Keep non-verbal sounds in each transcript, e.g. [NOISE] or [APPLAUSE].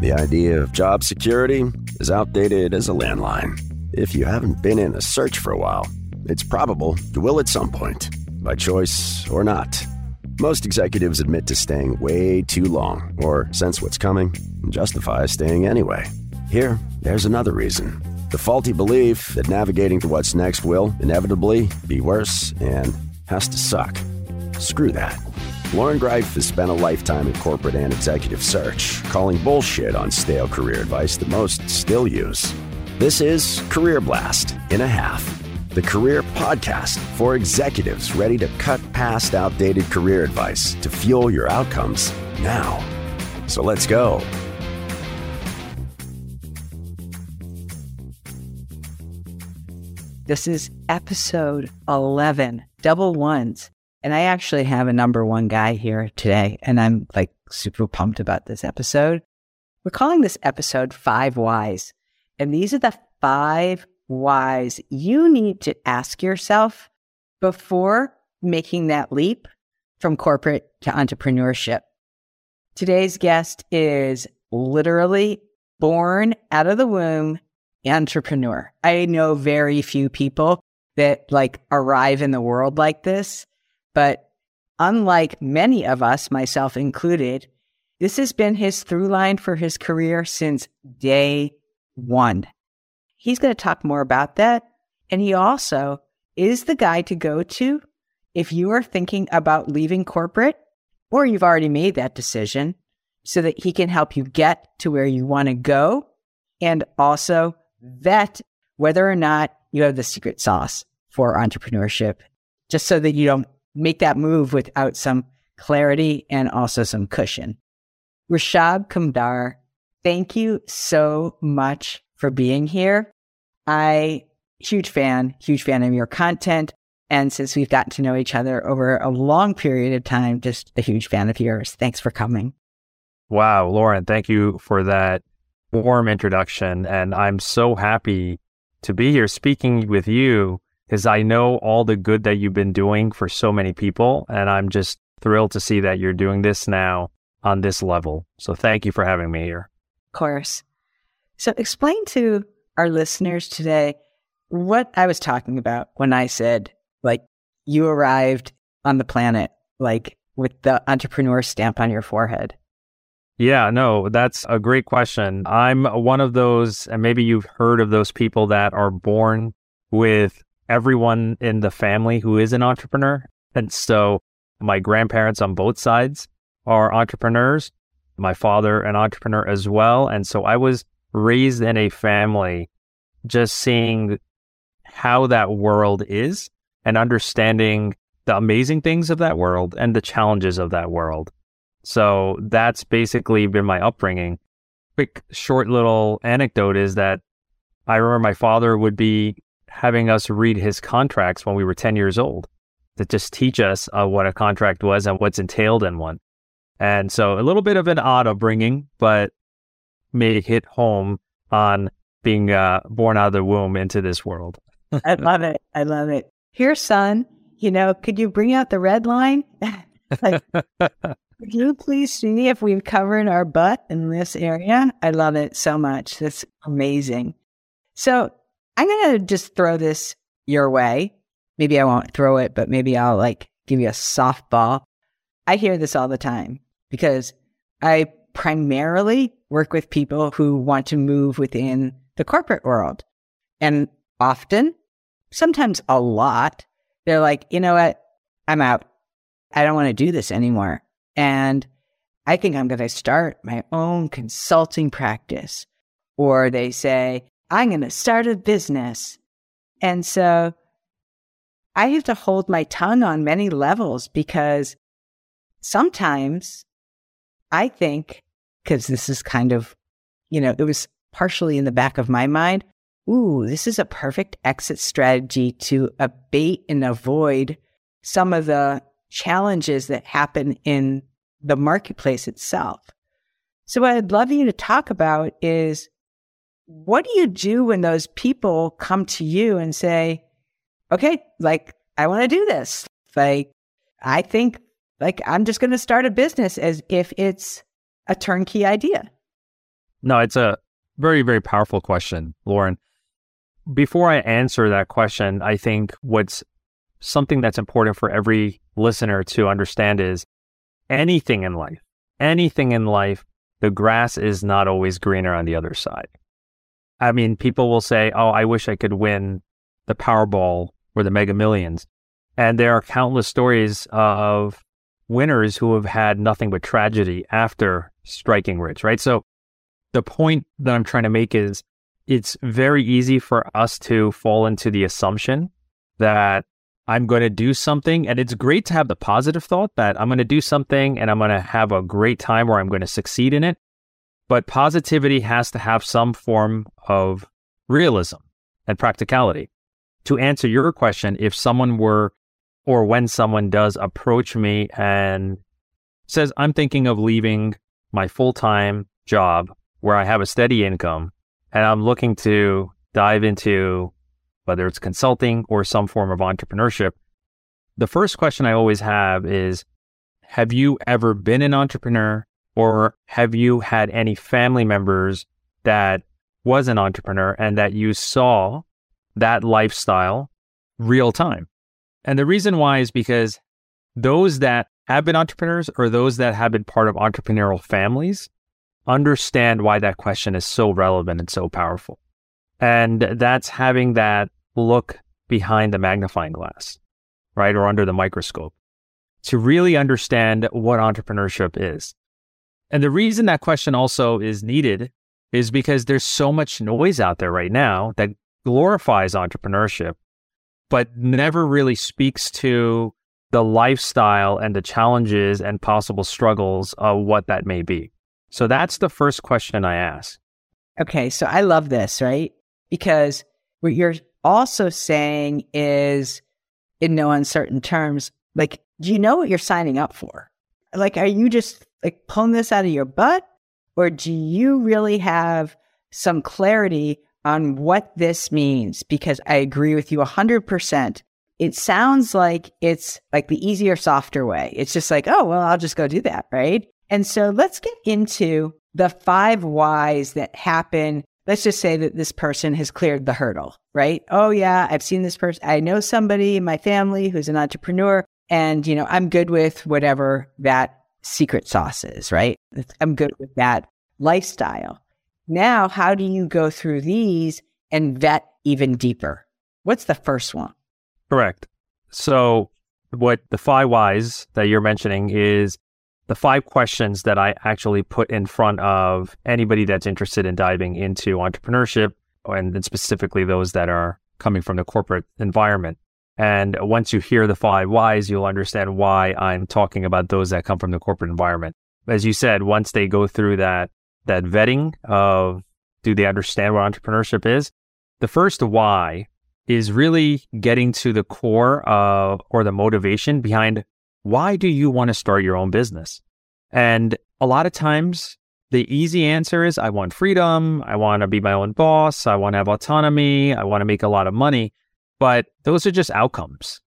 The idea of job security is outdated as a landline. If you haven't been in a search for a while, it's probable you will at some point, by choice or not. Most executives admit to staying way too long, or sense what's coming, and justify staying anyway. Here, there's another reason the faulty belief that navigating to what's next will inevitably be worse and has to suck. Screw that. Loren Greiff has spent a lifetime in corporate and executive search, calling bullshit on stale career advice that most still use. This is Career Blast in a Half, the career podcast for executives ready to cut past outdated career advice to fuel your outcomes now. So let's go. This is episode 11, double ones. And I actually have a number one guy here today, and I'm like super pumped about this episode. We're calling this episode Five Whys. And these are the five whys you need to ask yourself before making that leap from corporate to entrepreneurship. Today's guest is literally born out of the womb entrepreneur. I know very few people that like arrive in the world like this, but unlike many of us, myself included, this has been his through line for his career since day one. He's going to talk more about that. And he also is the guy to go to if you are thinking about leaving corporate or you've already made that decision so that he can help you get to where you want to go and also vet whether or not you have the secret sauce for entrepreneurship, just so that you don't make that move without some clarity and also some cushion. Rushab Kamdar, thank you so much for being here. I huge fan, huge fan of your content. And since we've gotten to know each other over a long period of time, just a huge fan of yours. Thanks for coming. Wow, Loren, thank you for that warm introduction. And I'm so happy to be here speaking with you because I know all the good that you've been doing for so many people. And I'm just thrilled to see that you're doing this now on this level. So thank you for having me here. Of course. So explain to our listeners today what I was talking about when I said, like, you arrived on the planet, like, with the entrepreneur stamp on your forehead. Yeah, no, that's a great question. I'm one of those, and maybe you've heard of those people that are born with everyone in the family who is an entrepreneur. And so my grandparents on both sides are entrepreneurs, my father, an entrepreneur as well. And so I was raised in a family just seeing how that world is and understanding the amazing things of that world and the challenges of that world. So that's basically been my upbringing. Quick, short little anecdote is that I remember my father would be having us read his contracts when we were 10 years old to just teach us uh, what a contract was and what's entailed in one. And so a little bit of an odd upbringing, but made it hit home on being uh, born out of the womb into this world. [LAUGHS] I love it. I love it. Here, son, you know, could you bring out the red line? [LAUGHS] like, Could you please see if we've covered our butt in this area? I love it so much. That's amazing. So I'm going to just throw this your way. Maybe I won't throw it, but maybe I'll like give you a softball. I hear this all the time because I primarily work with people who want to move within the corporate world. And often, sometimes a lot, they're like, you know what? I'm out. I don't want to do this anymore. And I think I'm going to start my own consulting practice. Or they say, I'm going to start a business. And so I have to hold my tongue on many levels because sometimes I think, because this is kind of, you know, it was partially in the back of my mind. Ooh, this is a perfect exit strategy to abate and avoid some of the challenges that happen in the marketplace itself. So what I'd love you to talk about is what do you do when those people come to you and say, okay, like, I want to do this. Like, I think like I'm just going to start a business as if it's a turnkey idea. No, it's a very, very powerful question, Loren. Before I answer that question, I think what's something that's important for every listener to understand is anything in life, anything in life, the grass is not always greener on the other side. I mean, people will say, Oh, I wish I could win the Powerball or the Mega Millions. And there are countless stories of winners who have had nothing but tragedy after striking rich, right? So the point that I'm trying to make is it's very easy for us to fall into the assumption that I'm going to do something. And it's great to have the positive thought that I'm going to do something and I'm going to have a great time or I'm going to succeed in it. But positivity has to have some form of realism and practicality. To answer your question, if someone were or when someone does approach me and says, I'm thinking of leaving my full time job where I have a steady income and I'm looking to dive into whether it's consulting or some form of entrepreneurship, the first question I always have is Have you ever been an entrepreneur or have you had any family members that was an entrepreneur and that you saw that lifestyle real time? And the reason why is because those that have been entrepreneurs or those that have been part of entrepreneurial families understand why that question is so relevant and so powerful. And that's having that look behind the magnifying glass, right? Or under the microscope to really understand what entrepreneurship is. And the reason that question also is needed is because there's so much noise out there right now that glorifies entrepreneurship, but never really speaks to the lifestyle and the challenges and possible struggles of what that may be. So that's the first question I ask. Okay. So I love this, right? Because what you're also saying is, in no uncertain terms, like, do you know what you're signing up for? Like, are you just like pulling this out of your butt? Or do you really have some clarity on what this means? Because I agree with you 100%. It sounds like it's like the easier, softer way. It's just like, oh, well, I'll just go do that. Right. And so let's get into the five whys that happen let's just say that this person has cleared the hurdle, right? Oh yeah, I've seen this person. I know somebody in my family who's an entrepreneur and, you know, I'm good with whatever that secret sauces, right? I'm good with that lifestyle. Now, how do you go through these and vet even deeper? What's the first one? Correct. So, what the five whys that you're mentioning is the five questions that I actually put in front of anybody that's interested in diving into entrepreneurship and specifically those that are coming from the corporate environment. And once you hear the five whys, you'll understand why I'm talking about those that come from the corporate environment. As you said, once they go through that, that vetting of do they understand what entrepreneurship is? The first why is really getting to the core of or the motivation behind why do you want to start your own business? And a lot of times, the easy answer is I want freedom. I want to be my own boss. I want to have autonomy. I want to make a lot of money. But those are just outcomes.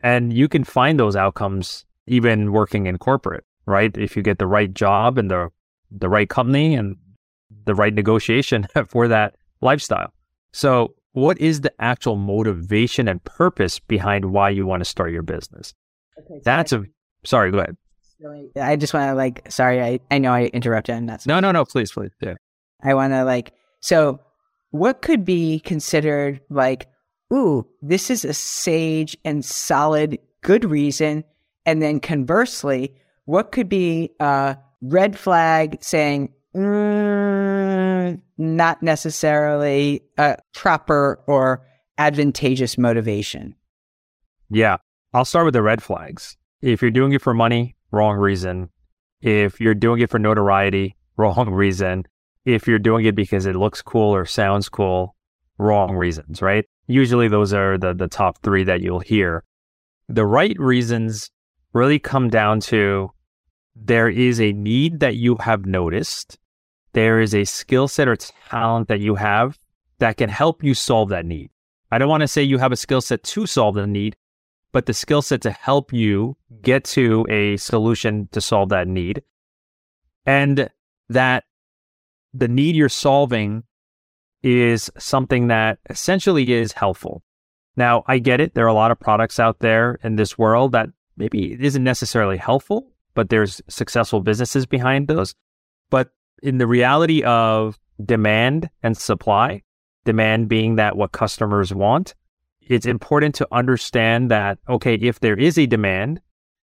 And you can find those outcomes even working in corporate, right? If you get the right job and the, the right company and the right negotiation [LAUGHS] for that lifestyle. So, what is the actual motivation and purpose behind why you want to start your business? Okay, That's a sorry, go ahead. I just want to like, sorry, I, I know I interrupted. And that's no, no, no, please, please. Yeah. I want to like, so what could be considered like, ooh, this is a sage and solid, good reason. And then conversely, what could be a red flag saying, mm, not necessarily a proper or advantageous motivation? Yeah. I'll start with the red flags. If you're doing it for money, wrong reason. If you're doing it for notoriety, [LAUGHS] wrong reason. If you're doing it because it looks cool or sounds cool, wrong reasons, right? Usually those are the, the top three that you'll hear. The right reasons really come down to there is a need that you have noticed. There is a skill set or talent that you have that can help you solve that need. I don't want to say you have a skill set to solve the need, but the skill set to help you get to a solution to solve that need. And that the need you're solving is something that essentially is helpful. Now, I get it. There are a lot of products out there in this world that maybe isn't necessarily helpful, but there's successful businesses behind those. But in the reality of demand and supply, demand being that what customers want, it's important to understand that, okay, if there is a demand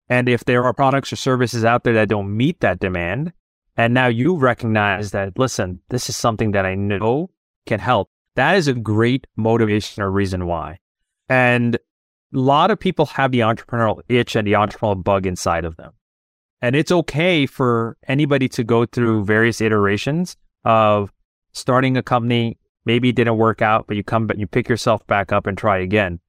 and if there are products or services out there that don't meet that demand, and now you recognize that, listen, this is something that I know can help. That is a great motivation or reason why. And a lot of people have the entrepreneurial itch and the entrepreneurial bug inside of them. And it's okay for anybody to go through various iterations of starting a company. Maybe it didn't work out, but you come, but you pick yourself back up and try again.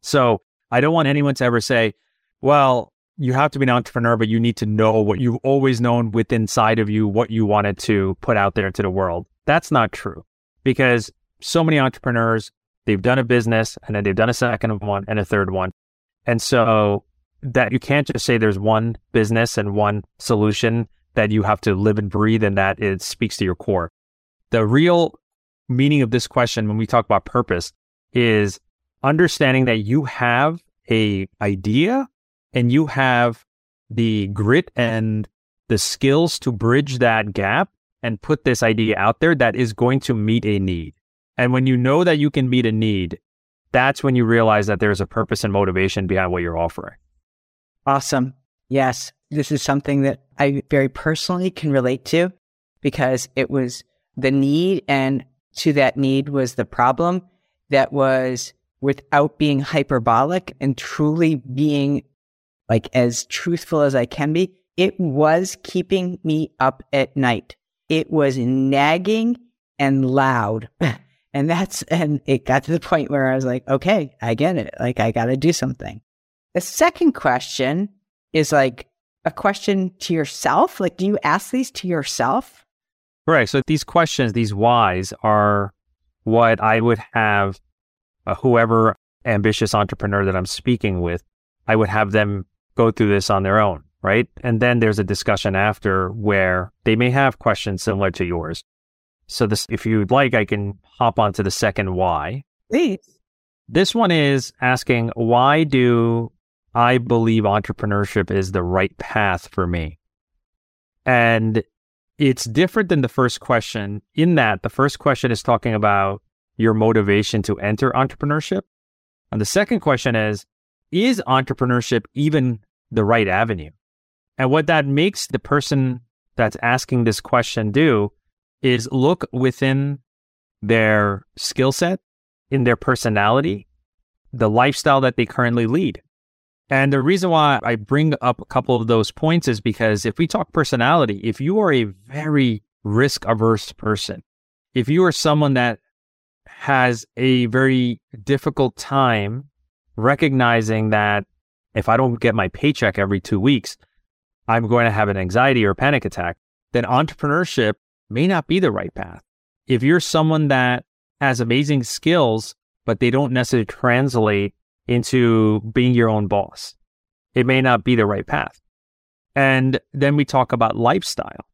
So I don't want anyone to ever say, well, you have to be an entrepreneur, but you need to know what you've always known within inside of you, what you wanted to put out there into the world. That's not true because so many entrepreneurs, they've done a business and then they've done a second one and a third one. And so that you can't just say there's one business and one solution that you have to live and breathe and that it speaks to your core. The real meaning of this question when we talk about purpose is understanding that you have a idea and you have the grit and the skills to bridge that gap and put this idea out there that is going to meet a need. And when you know that you can meet a need, that's when you realize that there's a purpose and motivation behind what you're offering. Awesome. Yes. This is something that I very personally can relate to because it was the need and to that need was the problem that was without being hyperbolic and truly being like as truthful as I can be. It was keeping me up at night. It was nagging and loud. [LAUGHS] and that's, and it got to the point where I was like, okay, I get it. Like I got to do something. The second question is like a question to yourself. Like, do you ask these to yourself? Right. So these questions, these whys are what I would have uh, whoever ambitious entrepreneur that I'm speaking with, I would have them go through this on their own. Right. And then there's a discussion after where they may have questions similar to yours. So this, if you'd like, I can hop onto the second why. Please. This one is asking, why do I believe entrepreneurship is the right path for me. And it's different than the first question in that the first question is talking about your motivation to enter entrepreneurship. And the second question is, is entrepreneurship even the right avenue? And what that makes the person that's asking this question do is look within their skill set, in their personality, the lifestyle that they currently lead. And the reason why I bring up a couple of those points is because if we talk personality, if you are a very risk averse person, if you are someone that has a very difficult time recognizing that if I don't get my paycheck every two weeks, I'm going to have an anxiety or panic attack, then entrepreneurship may not be the right path. If you're someone that has amazing skills, but they don't necessarily translate into being your own boss. It may not be the right path. And then we talk about lifestyle,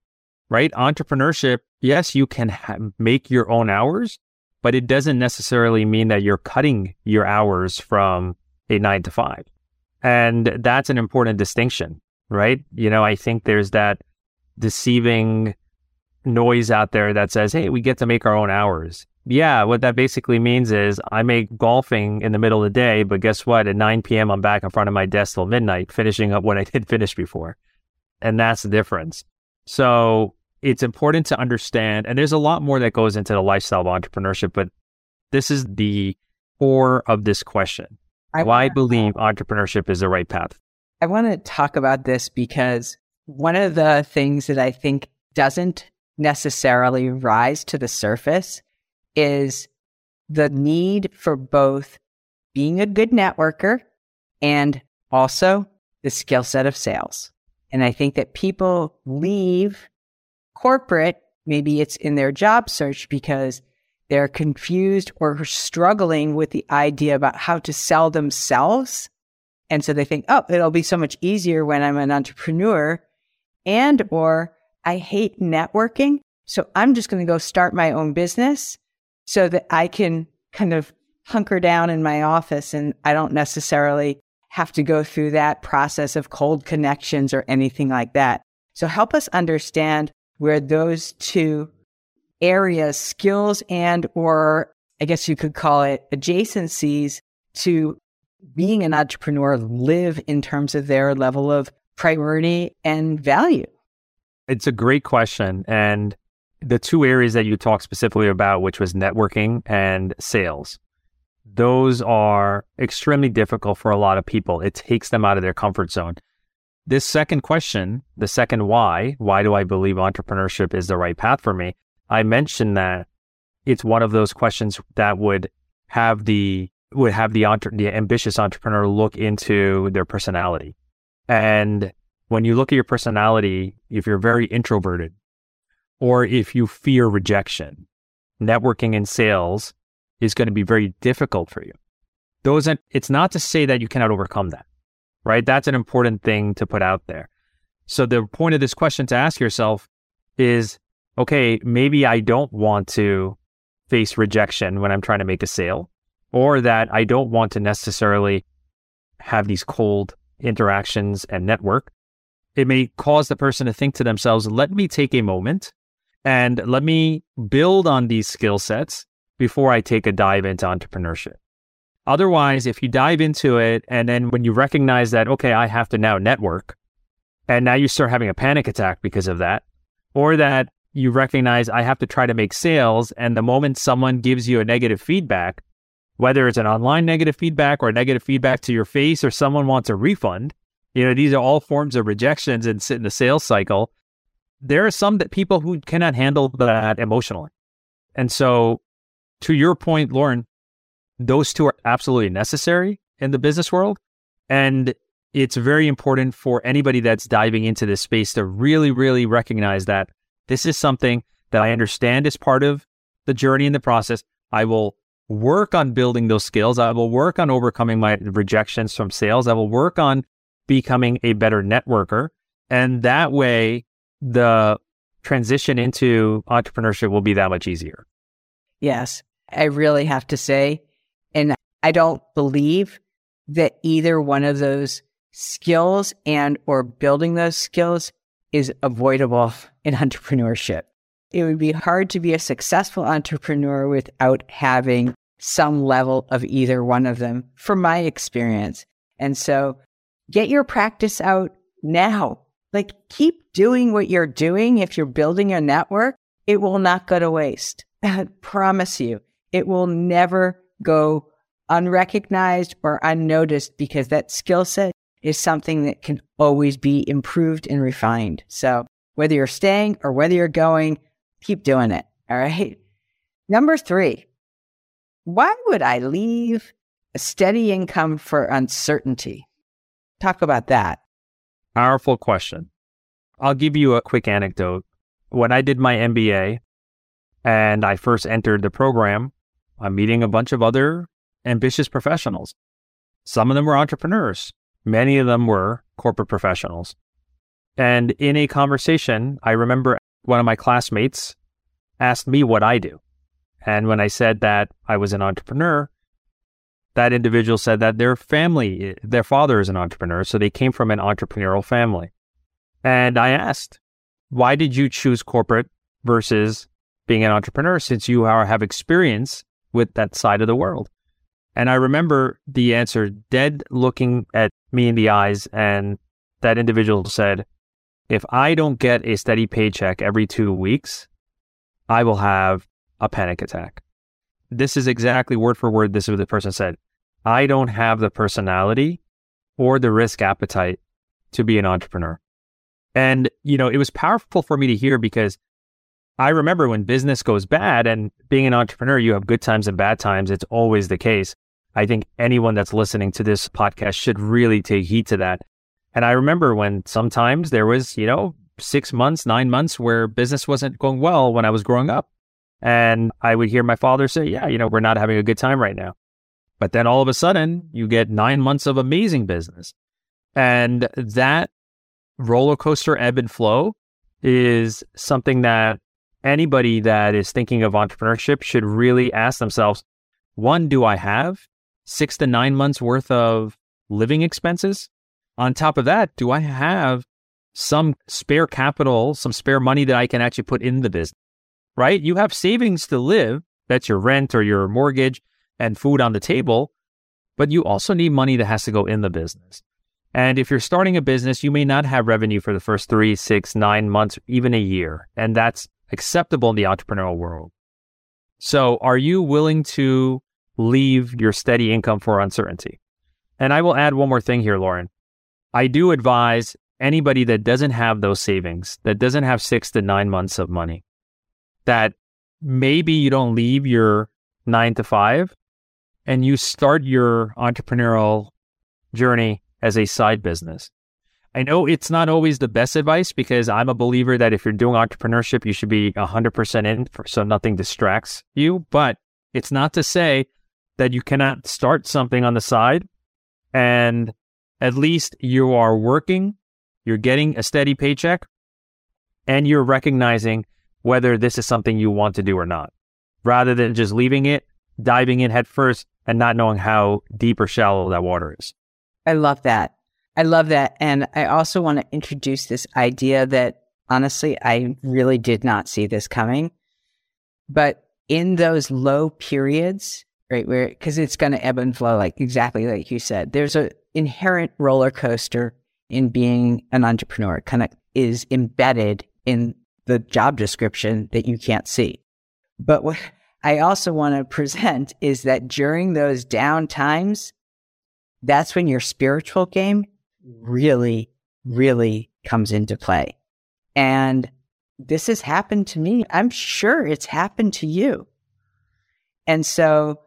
right? Entrepreneurship, yes, you can ha- make your own hours, but it doesn't necessarily mean that you're cutting your hours from a nine to five. And that's an important distinction, right? You know, I think there's that deceiving noise out there that says, hey, we get to make our own hours. Yeah, what that basically means is I make golfing in the middle of the day, but guess what? At 9 p.m., I'm back in front of my desk till midnight, finishing up what I [LAUGHS] did finish before. And that's the difference. So it's important to understand, and there's a lot more that goes into the lifestyle of entrepreneurship, but this is the core of this question. I Why I believe entrepreneurship is the right path. I want to talk about this because one of the things that I think doesn't necessarily rise to the surface is the need for both being a good networker and also the skill set of sales. And I think that people leave corporate, maybe it's in their job search because they're confused or struggling with the idea about how to sell themselves. And so they think, oh, it'll be so much easier when I'm an entrepreneur. And or I hate networking So I'm just going to go start my own business so that I can kind of hunker down in my office and I don't necessarily have to go through that process of cold connections or anything like that. So help us understand where those two areas, skills and or I guess you could call it adjacencies to being an entrepreneur live in terms of their level of priority and value? It's a great question. And the two areas that you talked specifically about, which was networking and sales, those are extremely difficult for a lot of people. It takes them out of their comfort zone. This second question, the second why, why do I believe entrepreneurship is the right path for me? I mentioned that it's one of those questions that would have the would have the entre- the ambitious entrepreneur look into their personality. And when you look at your personality, if you're very introverted or if you fear rejection, networking and sales is going to be very difficult for you. Those it's not to say that you cannot overcome that. Right? That's an important thing to put out there. So the point of this question to ask yourself is okay, maybe I don't want to face rejection when I'm trying to make a sale or that I don't want to necessarily have these cold interactions and network, it may cause the person to think to themselves, let me take a moment and let me build on these skill sets before I take a dive into entrepreneurship. Otherwise, if you dive into it and then when you recognize that, okay, I have to now network, and now you start having a panic attack because of that, or that you recognize I have to try to make sales, and the moment someone gives you a negative feedback, whether it's an online negative feedback or negative feedback to your face or someone wants a refund, you know, these are all forms of rejections and sit in the sales cycle. There are some that people who cannot handle that emotionally. And so to your point, Loren, those two are absolutely necessary in the business world. And it's very important for anybody that's diving into this space to really, really recognize that this is something that I understand is part of the journey and the process. I will work on building those skills. I will work on overcoming my rejections from sales. I will work on becoming a better networker. And that way, the transition into entrepreneurship will be that much easier. Yes, I really have to say, and I don't believe that either one of those skills and or building those skills is avoidable in entrepreneurship. It would be hard to be a successful entrepreneur without having some level of either one of them, from my experience. And so get your practice out now. Like keep doing what you're doing. If you're building a network, it will not go to waste. [LAUGHS] I promise you, it will never go unrecognized or unnoticed because that skill set is something that can always be improved and refined. So whether you're staying or whether you're going, keep doing it. All right. Number three, why would I leave a steady income for uncertainty? Talk about that. Powerful question. I'll give you a quick anecdote. When I did my MBA and I first entered the program, I'm meeting a bunch of other ambitious professionals. Some of them were entrepreneurs. Many of them were corporate professionals. And in a conversation, I remember one of my classmates asked me what I do. And when I said that I was an entrepreneur, that individual said that their family, their father is an entrepreneur. So they came from an entrepreneurial family. And I asked, why did you choose corporate versus being an entrepreneur since you are, have experience with that side of the world? And I remember the answer dead looking at me in the eyes. And that individual said, if I don't get a steady paycheck every two weeks, I will have a panic attack. This is exactly word for word. This is what the person said. I don't have the personality or the risk appetite to be an entrepreneur. And, you know, it was powerful for me to hear because I remember when business goes bad and being an entrepreneur, you have good times and bad times. It's always the case. I think anyone that's listening to this podcast should really take heed to that. And I remember when sometimes there was, you know, six months, nine months where business wasn't going well when I was growing up. And I would hear my father say, yeah, you know, we're not having a good time right now. But then all of a sudden you get nine months of amazing business. And that roller coaster ebb and flow is something that anybody that is thinking of entrepreneurship should really ask themselves one, do I have six to nine months worth of living expenses? On top of that, do I have some spare capital, some spare money that I can actually put in the business? Right? You have savings to live. That's your rent or your mortgage and food on the table. But you also need money that has to go in the business. And if you're starting a business, you may not have revenue for the first three, six, nine months, even a year. And that's acceptable in the entrepreneurial world. So are you willing to leave your steady income for uncertainty? And I will add one more thing here, Loren. I do advise anybody that doesn't have those savings, that doesn't have six to nine months of money, that maybe you don't leave your nine to five and you start your entrepreneurial journey as a side business. I know it's not always the best advice because I'm a believer that if you're doing entrepreneurship, you should be 100% in for, so nothing distracts you. But it's not to say that you cannot start something on the side and at least you are working, you're getting a steady paycheck, and you're recognizing whether this is something you want to do or not, rather than just leaving it, diving in headfirst, and not knowing how deep or shallow that water is. I love that. I love that. And I also want to introduce this idea that honestly, I really did not see this coming. But in those low periods, right, where, because it's going to ebb and flow, like exactly like you said, there's a inherent roller coaster in being an entrepreneur, kind of is embedded in the job description that you can't see. But what I also want to present [LAUGHS] is that during those down times, that's when your spiritual game really, really comes into play. And this has happened to me. I'm sure it's happened to you. And so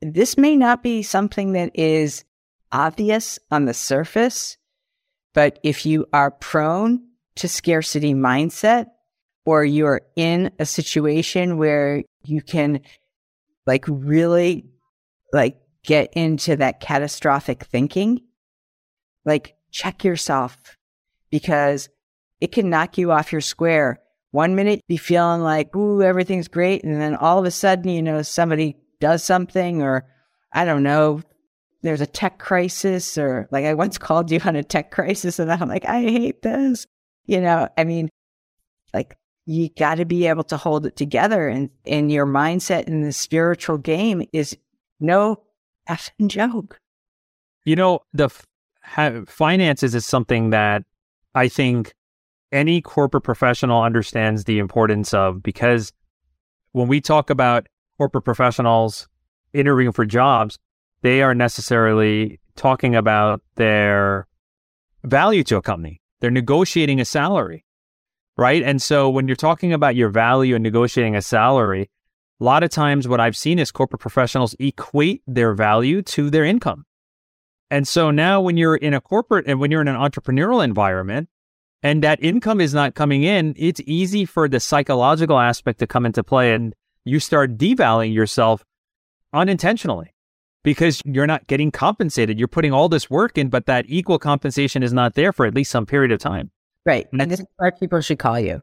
this may not be something that is obvious on the surface, but if you are prone to scarcity mindset or you're in a situation where you can like really like get into that catastrophic thinking, like check yourself because it can knock you off your square. One minute be feeling like, ooh, everything's great. And then all of a sudden, you know, somebody does something or I don't know, there's a tech crisis or like I once [LAUGHS] called you on a tech crisis and I'm like, I hate this. You know, I mean, like you got to be able to hold it together and, and your mindset in the spiritual game is no effing joke. You know, the f- finances is something that I think any corporate professional understands the importance of because when we talk about corporate professionals interviewing for jobs, they are necessarily talking about their value to a company. They're negotiating a salary, right? And so when you're talking about your value and negotiating a salary, a lot of times, what I've seen is corporate professionals equate their value to their income. And so now, when you're in a corporate and when you're in an entrepreneurial environment and that income is not coming in, it's easy for the psychological aspect to come into play and you start devaluing yourself unintentionally because you're not getting compensated. You're putting all this work in, but that equal compensation is not there for at least some period of time. Right. And this is why people should call you.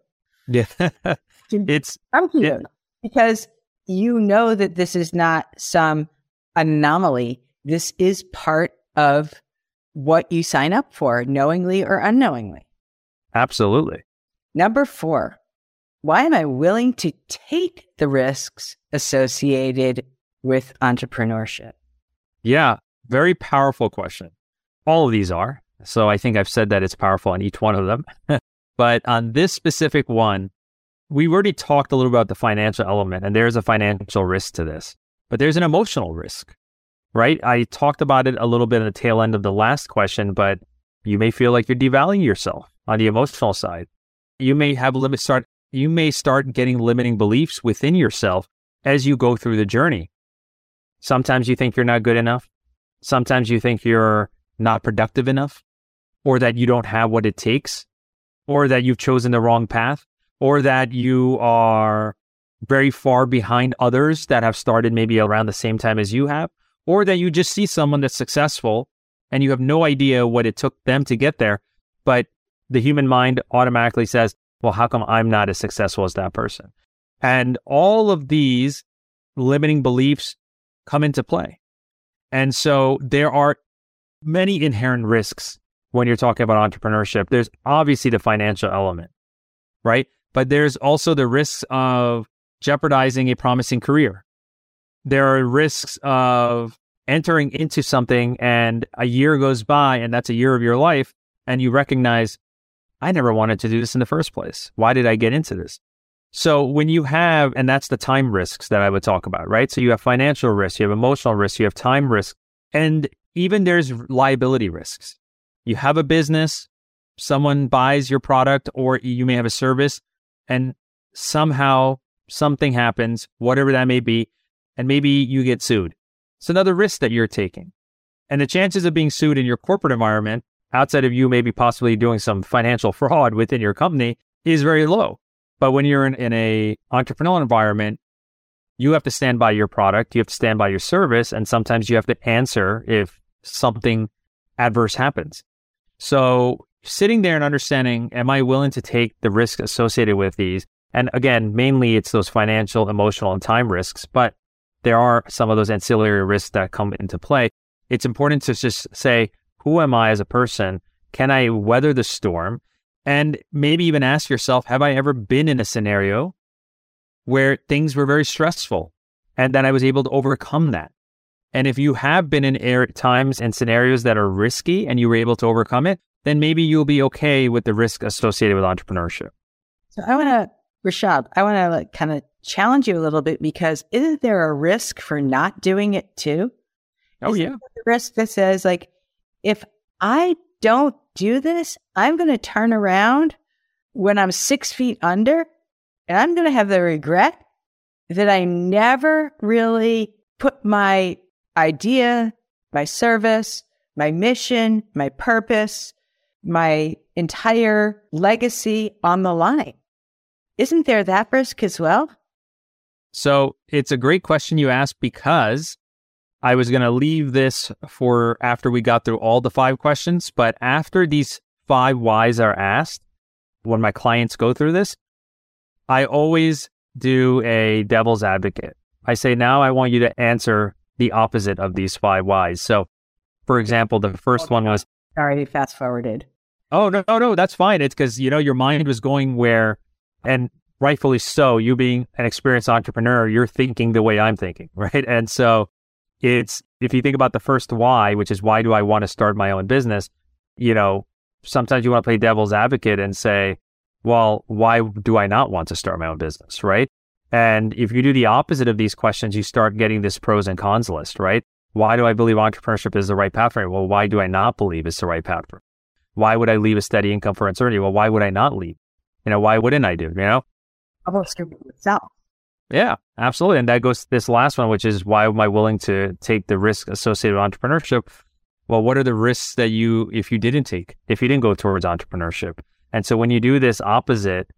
Yeah. [LAUGHS] it's, I'm here because you know that this is not some anomaly. This is part of what you sign up for, knowingly or unknowingly. Absolutely. Number four, why am I willing to take the risks associated with entrepreneurship? Yeah, very powerful question. All of these are. So I think I've said that it's powerful on each one of them. [LAUGHS] but on this specific one, we've already talked a little about the financial element, and there's a financial risk to this, but there's an emotional risk, right? I talked about it a little bit at the tail end of the last question, but you may feel like you're devaluing yourself on the emotional side. You may have limit start. You may start getting limiting beliefs within yourself as you go through the journey. Sometimes you think you're not good enough. Sometimes you think you're not productive enough, or that you don't have what it takes, or that you've chosen the wrong path or that you are very far behind others that have started maybe around the same time as you have, or that you just see someone that's successful and you have no idea what it took them to get there. But the human mind automatically says, well, how come I'm not as successful as that person? And all of these limiting beliefs come into play. And so there are many inherent risks when you're talking about entrepreneurship. There's obviously the financial element, right? But there's also the risks of jeopardizing a promising career. There are risks of entering into something and a year goes by and that's a year of your life and you recognize I never wanted to do this in the first place. Why did I get into this? So when you have, and that's the time risks that I would talk about, right? So you have financial risks, you have emotional risks, you have time risks, and even there's liability risks. You have a business, someone buys your product, or you may have a service, and somehow something happens, whatever that may be, and maybe you get sued. It's another risk that you're taking. And the chances of being sued in your corporate environment, outside of you maybe possibly doing some financial [LAUGHS] fraud within your company, is very low. But when you're in, in a entrepreneurial environment, you have to stand by your product, you have to stand by your service, and sometimes you have to answer if something adverse happens. So sitting there and understanding, am I willing to take the risk associated with these? And again, mainly it's those financial, emotional, and time risks, but there are some of those ancillary risks that come into play. It's important to just say, who am I as a person? Can I weather the storm? And maybe even ask yourself, have I ever been in a scenario where things were very stressful and that I was able to overcome that? And if you have been in air times and scenarios that are risky and you were able to overcome it, then maybe you'll be okay with the risk associated with entrepreneurship. So I want to, Rushab, I want to like kind of challenge you a little bit because isn't there a risk for not doing it too? Oh, Isn't yeah. there a risk that says like, if I don't do this, I'm going to turn around when I'm six feet under and I'm going to have the regret that I never really put my idea, my service, my mission, my purpose, my entire legacy on the line. Isn't there that risk as well? So it's a great question you ask because I was going to leave this for after we got through all the five questions. But after these five whys are asked, when my clients go through this, I always do a devil's advocate. I say, now I want you to answer the opposite of these five whys. So, for example, the first one was, Sorry, fast forwarded. Oh no, no, no, that's fine. It's because you know your mind was going where, and rightfully so. You being an experienced entrepreneur, you're thinking the way I'm thinking, [LAUGHS] right? And so, it's if you think about the first why, which is why do I want to start my own business? You know, sometimes you want to play devil's advocate and say, well, why do I not want to start my own business, right? And if you do the opposite of these questions, you start getting this pros and cons list, right? Why do I believe entrepreneurship is the right path for me? Well, why do I not believe it's the right path for me? Why would I leave a steady income for uncertainty? Well, why would I not leave? You know, why wouldn't I do? You know? Almost itself. Yeah, absolutely. And that goes to this last one, which is why am I willing to take the risk associated with entrepreneurship? Well, what are the risks that you, if you didn't take, if you didn't go towards entrepreneurship? And so when you do this opposite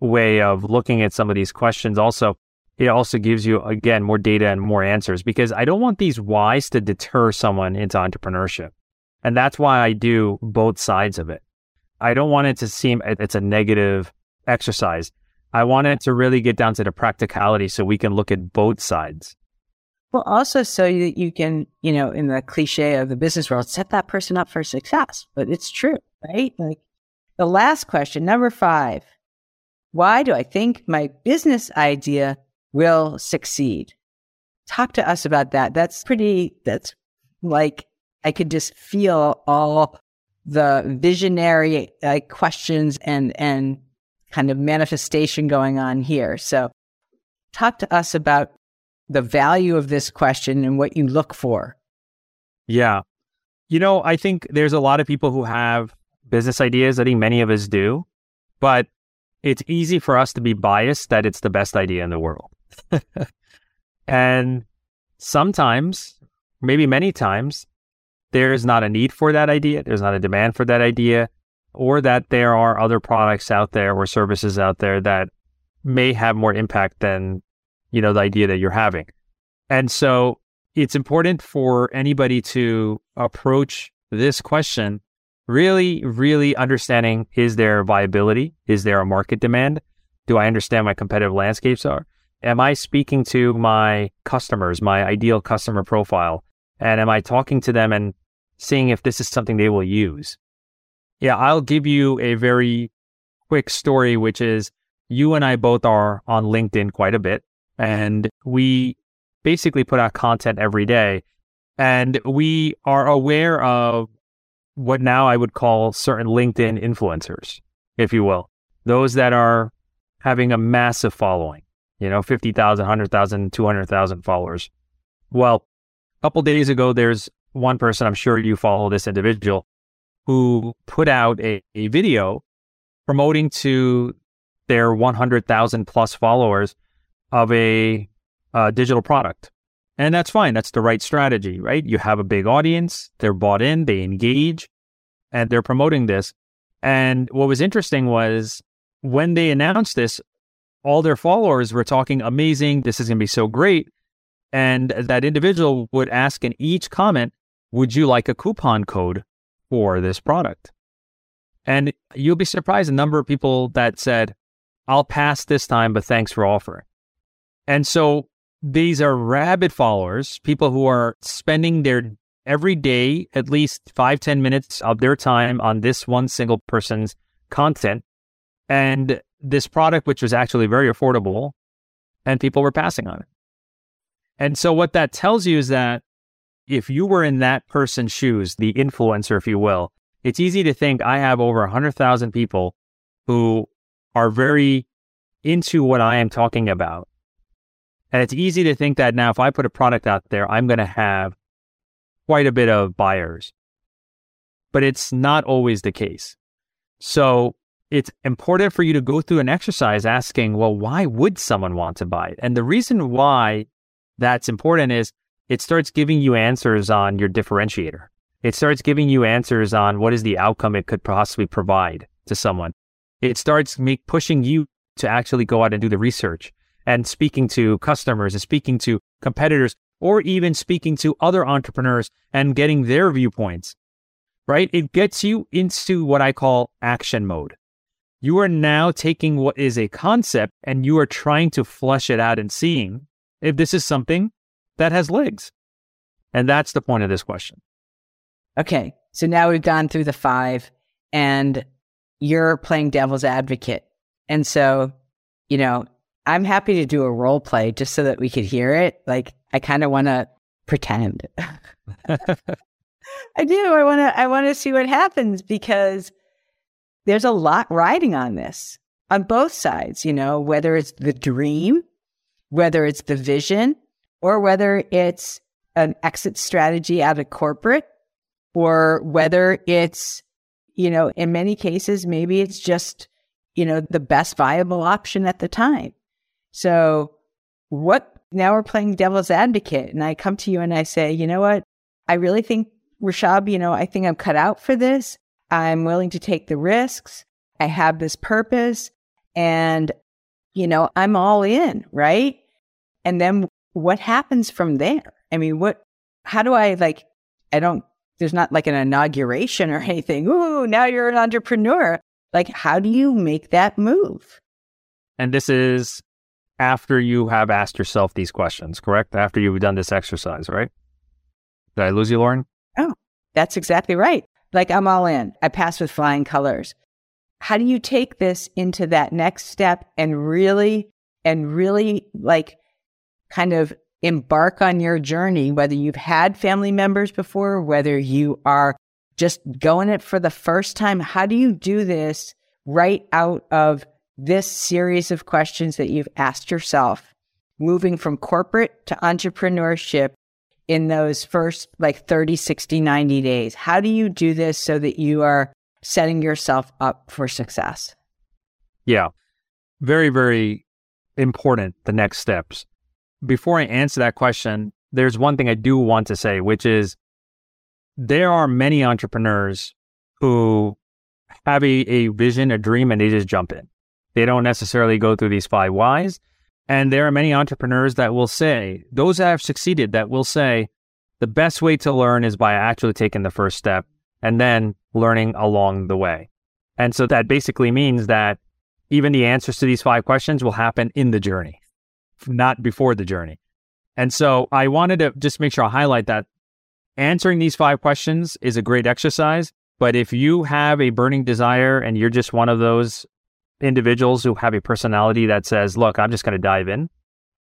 way of looking at some of these questions, also, it also gives you, again, more data and more answers because I don't want these whys to deter someone into entrepreneurship. And that's why I do both sides of it. I don't want it to seem it's a negative exercise. I want it to really get down to the practicality so we can look at both sides. Well, also so that you can, you know, in the cliche of the business world, set that person up for success. But it's true, right? Like the last question, number five Why do I think my business idea will succeed? Talk to us about that. That's pretty, that's like, I could just feel all the visionary uh, questions and, and kind of manifestation going on here. So talk to us about the value of this question and what you look for. Yeah. You know, I think there's a lot of people who have business ideas. I think many of us do, but it's easy for us to be biased that it's the best idea in the world. [LAUGHS] and sometimes, maybe many times, there's not a need for that idea. There's not a demand for that idea, or that there are other products out there or services out there that may have more impact than, you know, the idea that you're having. And so it's important for anybody to approach this question really, really understanding is there viability? Is there a market demand? Do I understand my competitive landscapes are? Am I speaking to my customers, my ideal customer profile? And am I talking to them and seeing if this is something they will use? Yeah, I'll give you a very quick story, which is you and I both are on LinkedIn quite a bit, and we basically put out content every day. And we are aware of what now I would call certain LinkedIn influencers, if you will, those that are having a massive following, you know, 50,000, 100,000, 200,000 followers. Well, a couple days ago, there's one person, I'm sure you follow this individual, who put out a, a video promoting to their 100,000 plus followers of a, a digital product. And that's fine. That's the right strategy, right? You have a big audience, they're bought in, they engage, and they're promoting this. And what was interesting was when they announced this, all their followers were talking amazing, this is going to be so great. And that individual would ask in each comment, would you like a coupon code for this product? And you'll be surprised the number of people that said, I'll pass this time, but thanks for offering. And so these are rabid followers, people who are spending their every day at least five ten minutes of their time on this one single person's content. And this product, which was actually very affordable, and people were passing on it. And so what that tells you is that if you were in that person's shoes, the influencer, if you will, it's easy to think I have over 100,000 people who are very into what I am talking about. And it's easy to think that now if I put a product out there, I'm going to have quite a bit of buyers. But it's not always the case. So it's important for you to go through an exercise asking, well, why would someone want to buy it? And the reason why that's important is it starts giving you answers on your differentiator. It starts giving you answers on what is the outcome it could possibly provide to someone. It starts make, pushing you to actually go out and do the research and speaking to customers and speaking to competitors or even speaking to other entrepreneurs and getting their viewpoints, right? It gets you into what I call action mode. You are now taking what is a concept and you are trying to flesh it out and seeing if this is something that has legs. And that's the point of this question. Okay. So now we've gone through the five and you're playing devil's advocate. And so, you know, I'm happy to do a role play just so that we could hear it. Like I kind of want to pretend. [LAUGHS] I do. I want to I want to see what happens because there's a lot riding on this on both sides, you know, whether it's the dream, whether it's the vision, or whether it's an exit strategy out of corporate, or whether it's, you know, in many cases, maybe it's just, you know, the best viable option at the time. So, what now we're playing devil's advocate, and I come to you and I say, you know what? I really think, Rushab, you know, I think I'm cut out for this. I'm willing to take the risks. I have this purpose, and, you know, I'm all in, right? And then what happens from there? I mean, what, how do I like, I don't, there's not like an inauguration or [LAUGHS] anything. Ooh, now you're an entrepreneur. Like, how do you make that move? And this is after you have asked yourself these questions, correct? After you've done this exercise, right? Did I lose you, Loren? Oh, that's exactly right. Like I'm all in. I pass with flying colors. How do you take this into that next step and really, and really like kind of embark on your journey, whether you've had family members before, whether you are just going it for the first time? How do you do this right out of this series of questions that you've asked yourself, moving from corporate to entrepreneurship in those first like 30, 60, 90 days? How do you do this so that you are setting yourself up for success? Yeah, very, very important. The next steps. Before I answer that question, there's one thing I do want to say, which is there are many entrepreneurs who have a, a vision, a dream, and they just jump in. They don't necessarily go through these five whys. And there are many entrepreneurs that will say, those that have succeeded, that will say, the best way to learn is by actually taking the first step and then learning along the way. And so that basically means that even the answers to these five questions will happen in the journey, not before the journey. And so I wanted to just make sure I highlight that answering these five questions is a great exercise. But if you have a burning desire and you're just one of those individuals who have a personality that says, look, I'm just going to dive in,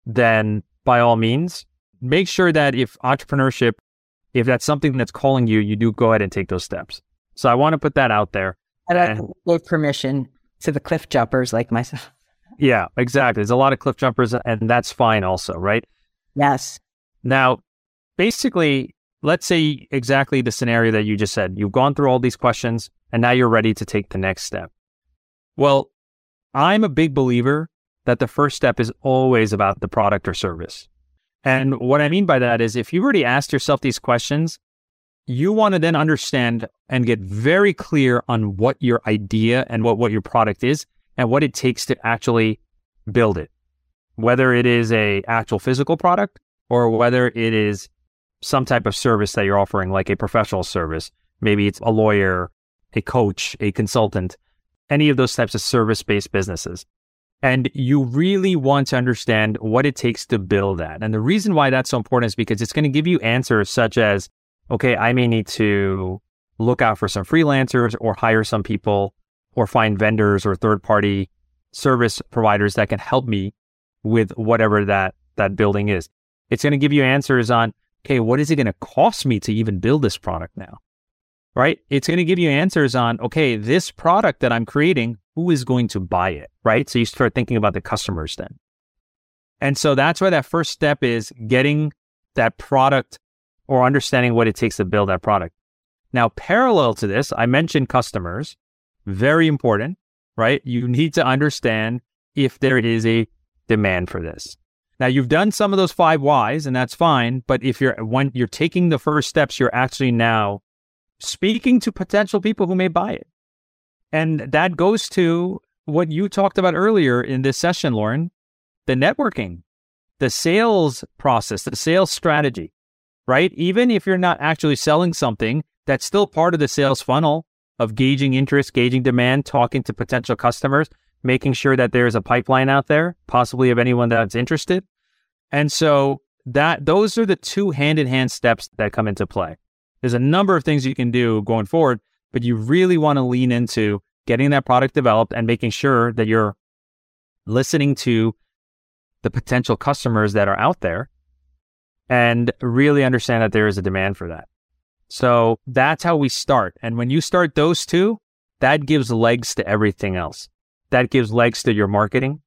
then by all means, make sure that if entrepreneurship, if that's something that's calling you, you do go ahead and take those steps. So I want to put that out there. And I give permission to the cliff jumpers like myself. Yeah, exactly. There's a lot of cliff jumpers, and that's fine also, right? Yes. Now, basically, let's say exactly the scenario that you just said. You've gone through all these questions, and now you're ready to take the next step. Well, I'm a big believer that the first step is always about the product or service. And what I mean by that is if you've already asked yourself these questions, you want to then understand and get very clear on what your idea and what, what your product is and what it takes to actually build it. Whether it is a actual physical product or whether it is some type of service that you're offering, like a professional service. Maybe it's a lawyer, a coach, a consultant, any of those types of service based businesses. And you really want to understand what it takes to build that. And the reason why that's so important is because it's going to give you answers such as, okay, I may need to look out for some freelancers or hire some people or find vendors or third party service providers that can help me with whatever that, that building is. It's going to give you answers on, okay, what is it going to cost me to even build this product now? Right? It's going to give you answers on, okay, this product that I'm creating, who is going to buy it? Right? So you start thinking about the customers then. And so that's why that first step is getting that product or understanding what it takes to build that product. Now, parallel to this, I mentioned customers, very important, right? You need to understand if there is a demand for this. Now you've done some of those five whys and that's fine, but if you're when you're taking the first steps, you're actually now speaking to potential people who may buy it. And that goes to what you talked about earlier in this session, Loren, the networking, the sales process, the sales strategy, right? Even if you're not actually selling something, that's still part of the sales funnel of gauging interest, gauging demand, talking to potential customers making sure that there's a pipeline out there, possibly of anyone that's interested. And so that those are the two hand in hand steps that come into play. There's a number of things you can do going forward, but you really want to lean into getting that product developed and making sure that you're listening to the potential customers that are out there and really understand that there is a demand for that. So that's how we start. And when you start those two, that gives legs to everything else that gives legs to your marketing.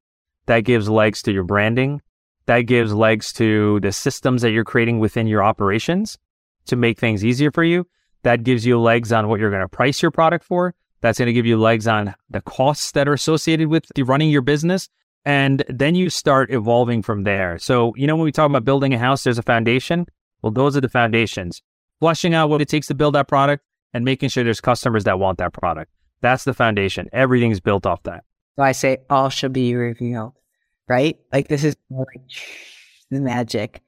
That gives legs to your branding. That gives legs to the systems that you're creating within your operations to make things easier for you. That gives you legs on what you're going to price your product for. That's going to give you legs on the costs that are associated with running your business. And then you start evolving from there. So, you know, when we talk about building a house, there's a foundation. Well, those are the foundations. Flushing out what it takes to build that product and making sure there's customers that want that product. That's the foundation. Everything's built off that. So I say all shall be revealed, right? Like this is the magic.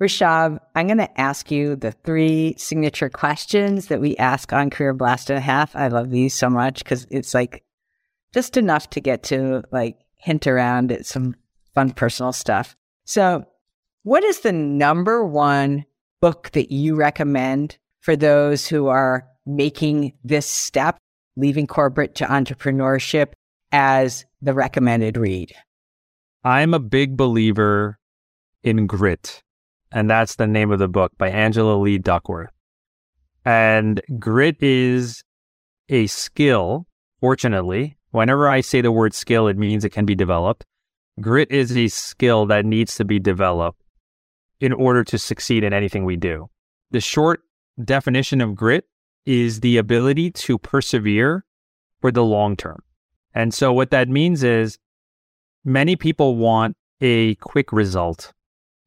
Rushab, I'm going to ask you the three signature questions that we ask on Career Blast and a Half. I love these so much because it's like just enough to get to like hint around at some fun personal stuff. So, what is the number one book that you recommend for those who are making this step, leaving corporate to entrepreneurship as the recommended read? I'm a big believer in grit, and that's the name of the book by Angela Lee Duckworth. And grit is a skill, fortunately. Whenever I say the word skill, it means it can be developed. Grit is a skill that needs to be developed in order to succeed in anything we do. The short definition of grit is the ability to persevere for the long term. And so what that means is many people want a quick result.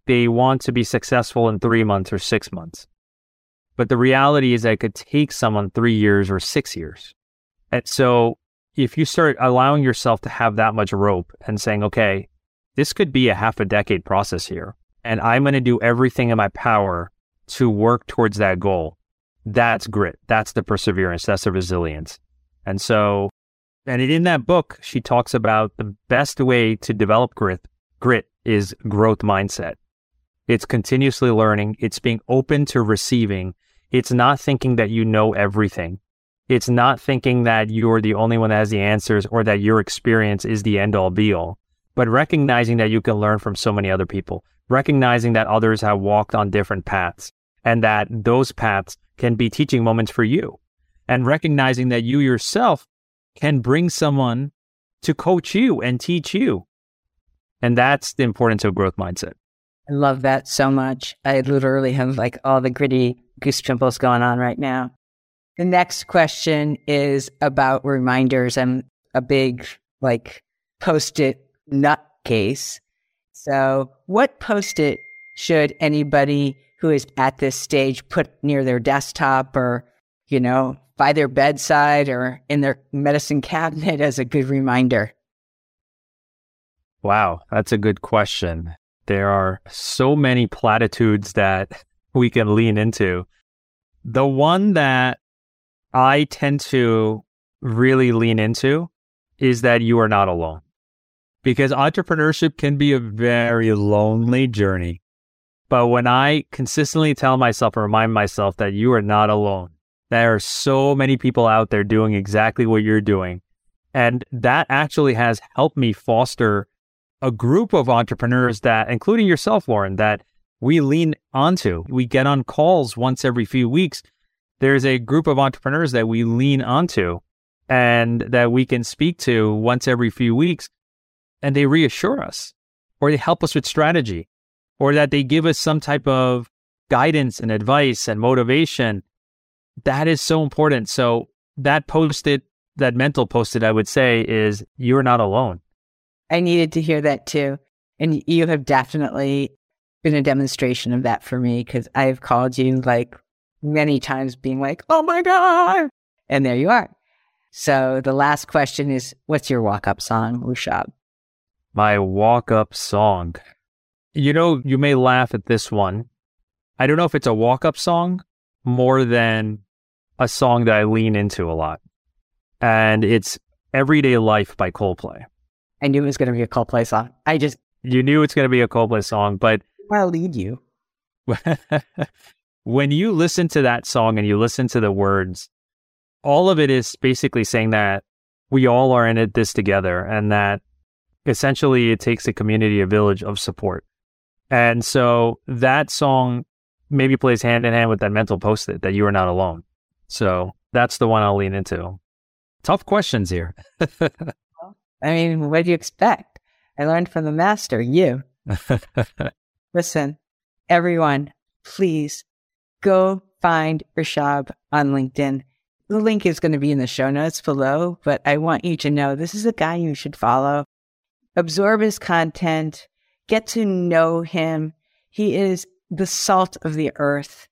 They want to be successful in three months or six months. But the reality is that it could take someone three years or six years. And so if you start allowing yourself to have that much rope and saying, okay, this could be a half a decade process here, and I'm going to do everything in my power to work towards that goal, That's grit. That's the perseverance. That's the resilience. And so, and in that book, she talks about the best way to develop grit, grit is growth mindset. It's continuously learning. It's being open to receiving. It's not thinking that you know everything. It's not thinking that you're the only one that has the answers or that your experience is the end all be all, but recognizing that you can learn from so many other people, recognizing that others have walked on different paths and that those paths can be teaching moments for you and recognizing that you yourself can bring someone to coach you and teach you. And that's the importance of growth mindset. I love that so much. I literally have like all the gritty goose pimples going on right now. The next question is about reminders. I'm a big like post it nut case. So, what post it should anybody who is at this stage put near their desktop or, you know, by their bedside or in their medicine cabinet as a good reminder? Wow, that's a good question. There are so many platitudes that [LAUGHS] we can lean into. The one that I tend to really lean into is that you are not alone. Because entrepreneurship can be a very lonely journey. But when I consistently tell myself and remind myself that you are not alone, there are so many people out there doing exactly what you're doing. And that actually has helped me foster a group of entrepreneurs that, including yourself, Loren, that we lean onto. We get on calls once every few weeks. There's a group of entrepreneurs that we lean onto and that we can speak to once every few weeks. And they reassure us or they help us with strategy or that they give us some type of guidance and advice and motivation. That is so important. So that post it, that mental post it, I would say is you're not alone. I needed to hear that too. And you have definitely been a demonstration of that for me because I've called you like many times being like, oh my God. And there you are. So the last question is what's your walk up song, Rushab? My walk up song. You know, you may laugh at this one. I don't know if it's a walk up song more than a song that I lean into a lot. And it's Everyday Life by Coldplay. I knew it was going to be a Coldplay song. I just. You knew it's going to be a Coldplay song, but. I'll lead you. [LAUGHS] when you listen to that song and you listen to the words, all of it is basically saying that we all are in it this together and that essentially it takes a community, a village of support. And so that song maybe plays hand in hand with that mental post it that you are not alone. So that's the one I'll lean into. Tough questions here. [LAUGHS] I mean, what do you expect? I learned from the master, you. [LAUGHS] Listen, everyone, please go find Rushab on LinkedIn. The link is going to be in the show notes below, but I want you to know this is a guy you should follow. Absorb his content, get to know him. He is the salt of the earth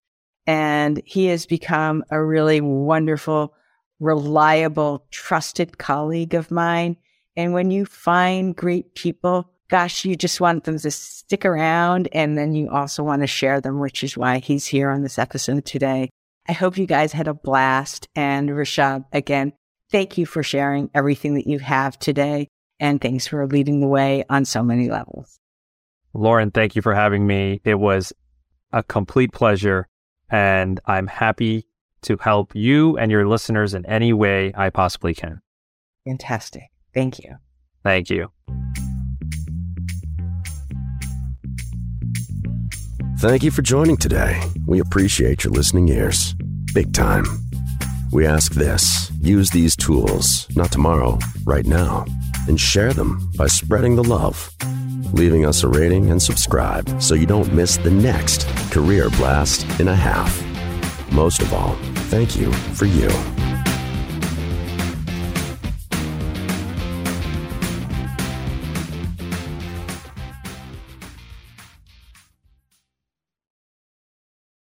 and he has become a really wonderful, reliable, trusted colleague of mine. And when you find great people, gosh, you just want them to stick around and then you also want to share them, which is why he's here on this episode today. I hope you guys had a blast. And Rushab, again, thank you for sharing everything that you have today. And thanks for leading the way on so many levels. Loren, thank you for having me. It was a complete pleasure, and I'm happy to help you and your listeners in any way I possibly can. Fantastic. Thank you. Thank you. Thank you for joining today. We appreciate your listening ears. Big time. We ask this use these tools, not tomorrow, right now, and share them by spreading the love leaving us a rating and subscribe so you don't miss the next career blast in a half. Most of all, thank you for you.